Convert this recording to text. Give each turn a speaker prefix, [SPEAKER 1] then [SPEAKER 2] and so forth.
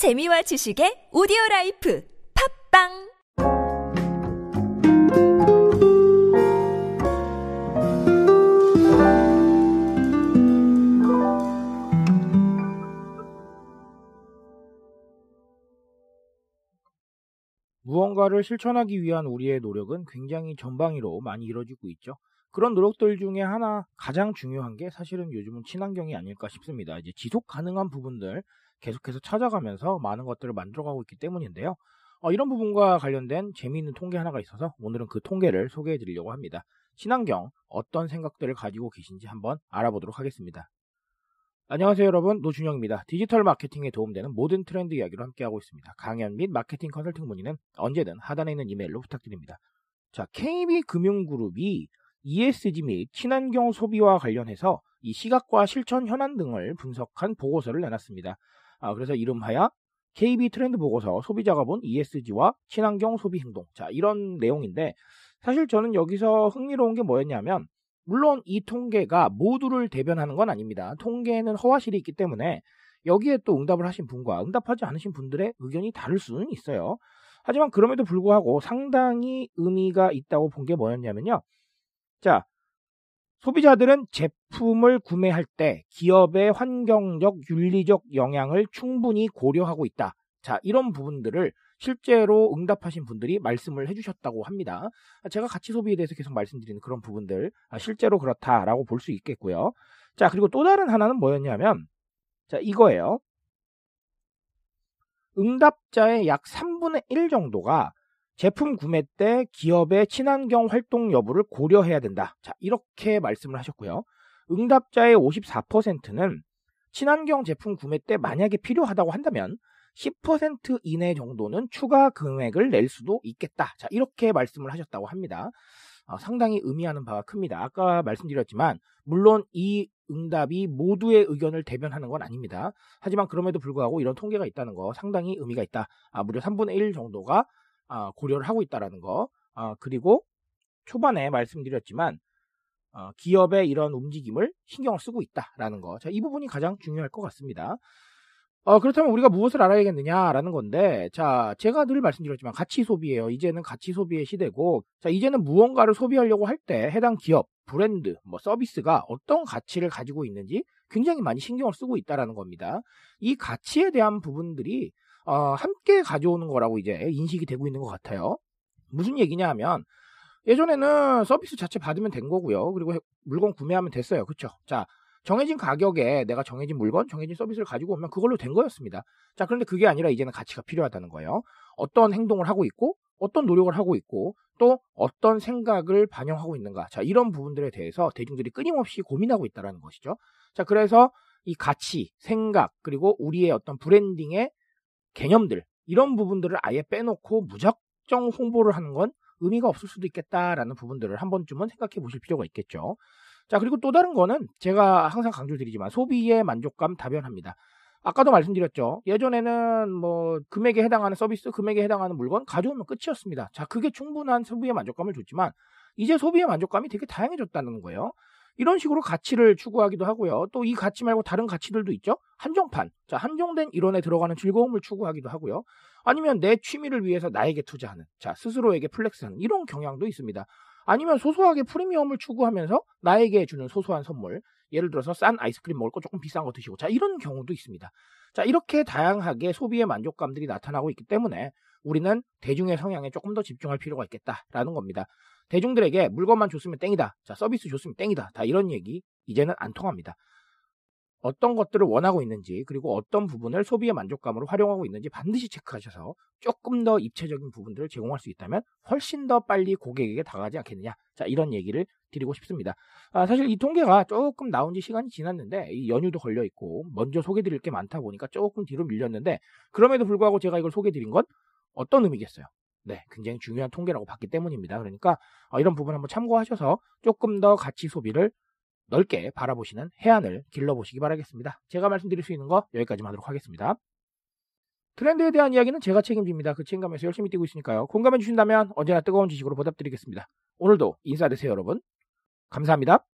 [SPEAKER 1] 재미와 지식의 오디오 라이프 팝빵
[SPEAKER 2] 무언가를 실천하기 위한 우리의 노력은 굉장히 전방위로 많이 이루어지고 있죠. 그런 노력들 중에 하나 가장 중요한 게 사실은 요즘은 친환경이 아닐까 싶습니다. 이제 지속 가능한 부분들 계속해서 찾아가면서 많은 것들을 만들어가고 있기 때문인데요. 어, 이런 부분과 관련된 재미있는 통계 하나가 있어서 오늘은 그 통계를 소개해 드리려고 합니다. 친환경 어떤 생각들을 가지고 계신지 한번 알아보도록 하겠습니다. 안녕하세요 여러분 노준영입니다. 디지털 마케팅에 도움되는 모든 트렌드 이야기로 함께하고 있습니다. 강연 및 마케팅 컨설팅 문의는 언제든 하단에 있는 이메일로 부탁드립니다. 자, KB금융그룹이 ESG 및 친환경 소비와 관련해서 이 시각과 실천 현안 등을 분석한 보고서를 내놨습니다. 아, 그래서 이름하여 KB 트렌드 보고서 소비자가 본 ESG와 친환경 소비 행동. 자, 이런 내용인데 사실 저는 여기서 흥미로운 게 뭐였냐면 물론 이 통계가 모두를 대변하는 건 아닙니다. 통계는 허와실이 있기 때문에 여기에 또 응답을 하신 분과 응답하지 않으신 분들의 의견이 다를 수는 있어요. 하지만 그럼에도 불구하고 상당히 의미가 있다고 본 게 뭐였냐면요. 자, 소비자들은 제품을 구매할 때 기업의 환경적, 윤리적 영향을 충분히 고려하고 있다. 자, 이런 부분들을 실제로 응답하신 분들이 말씀을 해주셨다고 합니다. 제가 가치 소비에 대해서 계속 말씀드리는 그런 부분들, 아, 실제로 그렇다라고 볼 수 있겠고요. 자, 그리고 또 다른 하나는 뭐였냐면, 자, 이거예요. 응답자의 약 3분의 1 정도가 제품 구매 때 기업의 친환경 활동 여부를 고려해야 된다. 자, 이렇게 말씀을 하셨고요. 응답자의 54%는 친환경 제품 구매 때 만약에 필요하다고 한다면 10% 이내 정도는 추가 금액을 낼 수도 있겠다. 자, 이렇게 말씀을 하셨다고 합니다. 어, 상당히 의미하는 바가 큽니다. 아까 말씀드렸지만, 물론 이 응답이 모두의 의견을 대변하는 건 아닙니다. 하지만 그럼에도 불구하고 이런 통계가 있다는 거 상당히 의미가 있다. 아, 무려 3분의 1 정도가 아, 고려를 하고 있다라는 거. 아, 그리고 초반에 말씀드렸지만, 어, 기업의 이런 움직임을 신경을 쓰고 있다라는 거. 자, 이 부분이 가장 중요할 것 같습니다. 어, 그렇다면 우리가 무엇을 알아야겠느냐라는 건데, 자, 제가 늘 말씀드렸지만 가치 소비예요. 이제는 가치 소비의 시대고, 자, 이제는 무언가를 소비하려고 할 때 해당 기업, 브랜드, 뭐 서비스가 어떤 가치를 가지고 있는지 굉장히 많이 신경을 쓰고 있다라는 겁니다. 이 가치에 대한 부분들이 어, 함께 가져오는 거라고 이제 인식이 되고 있는 것 같아요. 무슨 얘기냐 하면 예전에는 서비스 자체 받으면 된 거고요. 그리고 물건 구매하면 됐어요. 그렇죠? 자, 정해진 가격에 내가 정해진 물건, 정해진 서비스를 가지고 오면 그걸로 된 거였습니다. 자, 그런데 그게 아니라 이제는 가치가 필요하다는 거예요. 어떤 행동을 하고 있고, 어떤 노력을 하고 있고, 또 어떤 생각을 반영하고 있는가. 자, 이런 부분들에 대해서 대중들이 끊임없이 고민하고 있다는 것이죠. 자, 그래서 이 가치, 생각, 그리고 우리의 어떤 브랜딩의 개념들, 이런 부분들을 아예 빼놓고 무작정 홍보를 하는 건 의미가 없을 수도 있겠다라는 부분들을 한 번쯤은 생각해 보실 필요가 있겠죠. 자, 그리고 또 다른 거는 제가 항상 강조드리지만 소비의 만족감 다변합니다. 아까도 말씀드렸죠. 예전에는 뭐 금액에 해당하는 서비스, 금액에 해당하는 물건 가져오면 끝이었습니다. 자, 그게 충분한 소비의 만족감을 줬지만 이제 소비의 만족감이 되게 다양해졌다는 거예요. 이런 식으로 가치를 추구하기도 하고요. 또 이 가치 말고 다른 가치들도 있죠. 한정판. 자, 한정된 이론에 들어가는 즐거움을 추구하기도 하고요. 아니면 내 취미를 위해서 나에게 투자하는, 자, 스스로에게 flex하는 이런 경향도 있습니다. 아니면 소소하게 프리미엄을 추구하면서 나에게 주는 소소한 선물, 예를 들어서 싼 아이스크림 먹을 거 조금 비싼 거 드시고, 자, 이런 경우도 있습니다. 자, 이렇게 다양하게 소비의 만족감들이 나타나고 있기 때문에 우리는 대중의 성향에 조금 더 집중할 필요가 있겠다라는 겁니다. 대중들에게 물건만 줬으면 땡이다. 자, 서비스 줬으면 땡이다. 다 이런 얘기 이제는 안 통합니다. 어떤 것들을 원하고 있는지 그리고 어떤 부분을 소비의 만족감으로 활용하고 있는지 반드시 체크하셔서 조금 더 입체적인 부분들을 제공할 수 있다면 훨씬 더 빨리 고객에게 다가가지 않겠느냐. 자, 이런 얘기를 드리고 싶습니다. 아, 사실 이 통계가 조금 나온 지 시간이 지났는데 이 연휴도 걸려 있고 먼저 소개 드릴 게 많다 보니까 조금 뒤로 밀렸는데 그럼에도 불구하고 제가 이걸 소개 드린 건 어떤 의미겠어요? 네, 굉장히 중요한 통계라고 봤기 때문입니다. 그러니까 어, 이런 부분 한번 참고하셔서 조금 더 가치 소비를 넓게 바라보시는 해안을 길러보시기 바라겠습니다. 제가 말씀드릴 수 있는 거 여기까지만 하도록 하겠습니다. 트렌드에 대한 이야기는 제가 책임집니다. 그 책임감에서 열심히 뛰고 있으니까요. 공감해 주신다면 언제나 뜨거운 지식으로 보답드리겠습니다. 오늘도 인사되세요, 여러분. 감사합니다.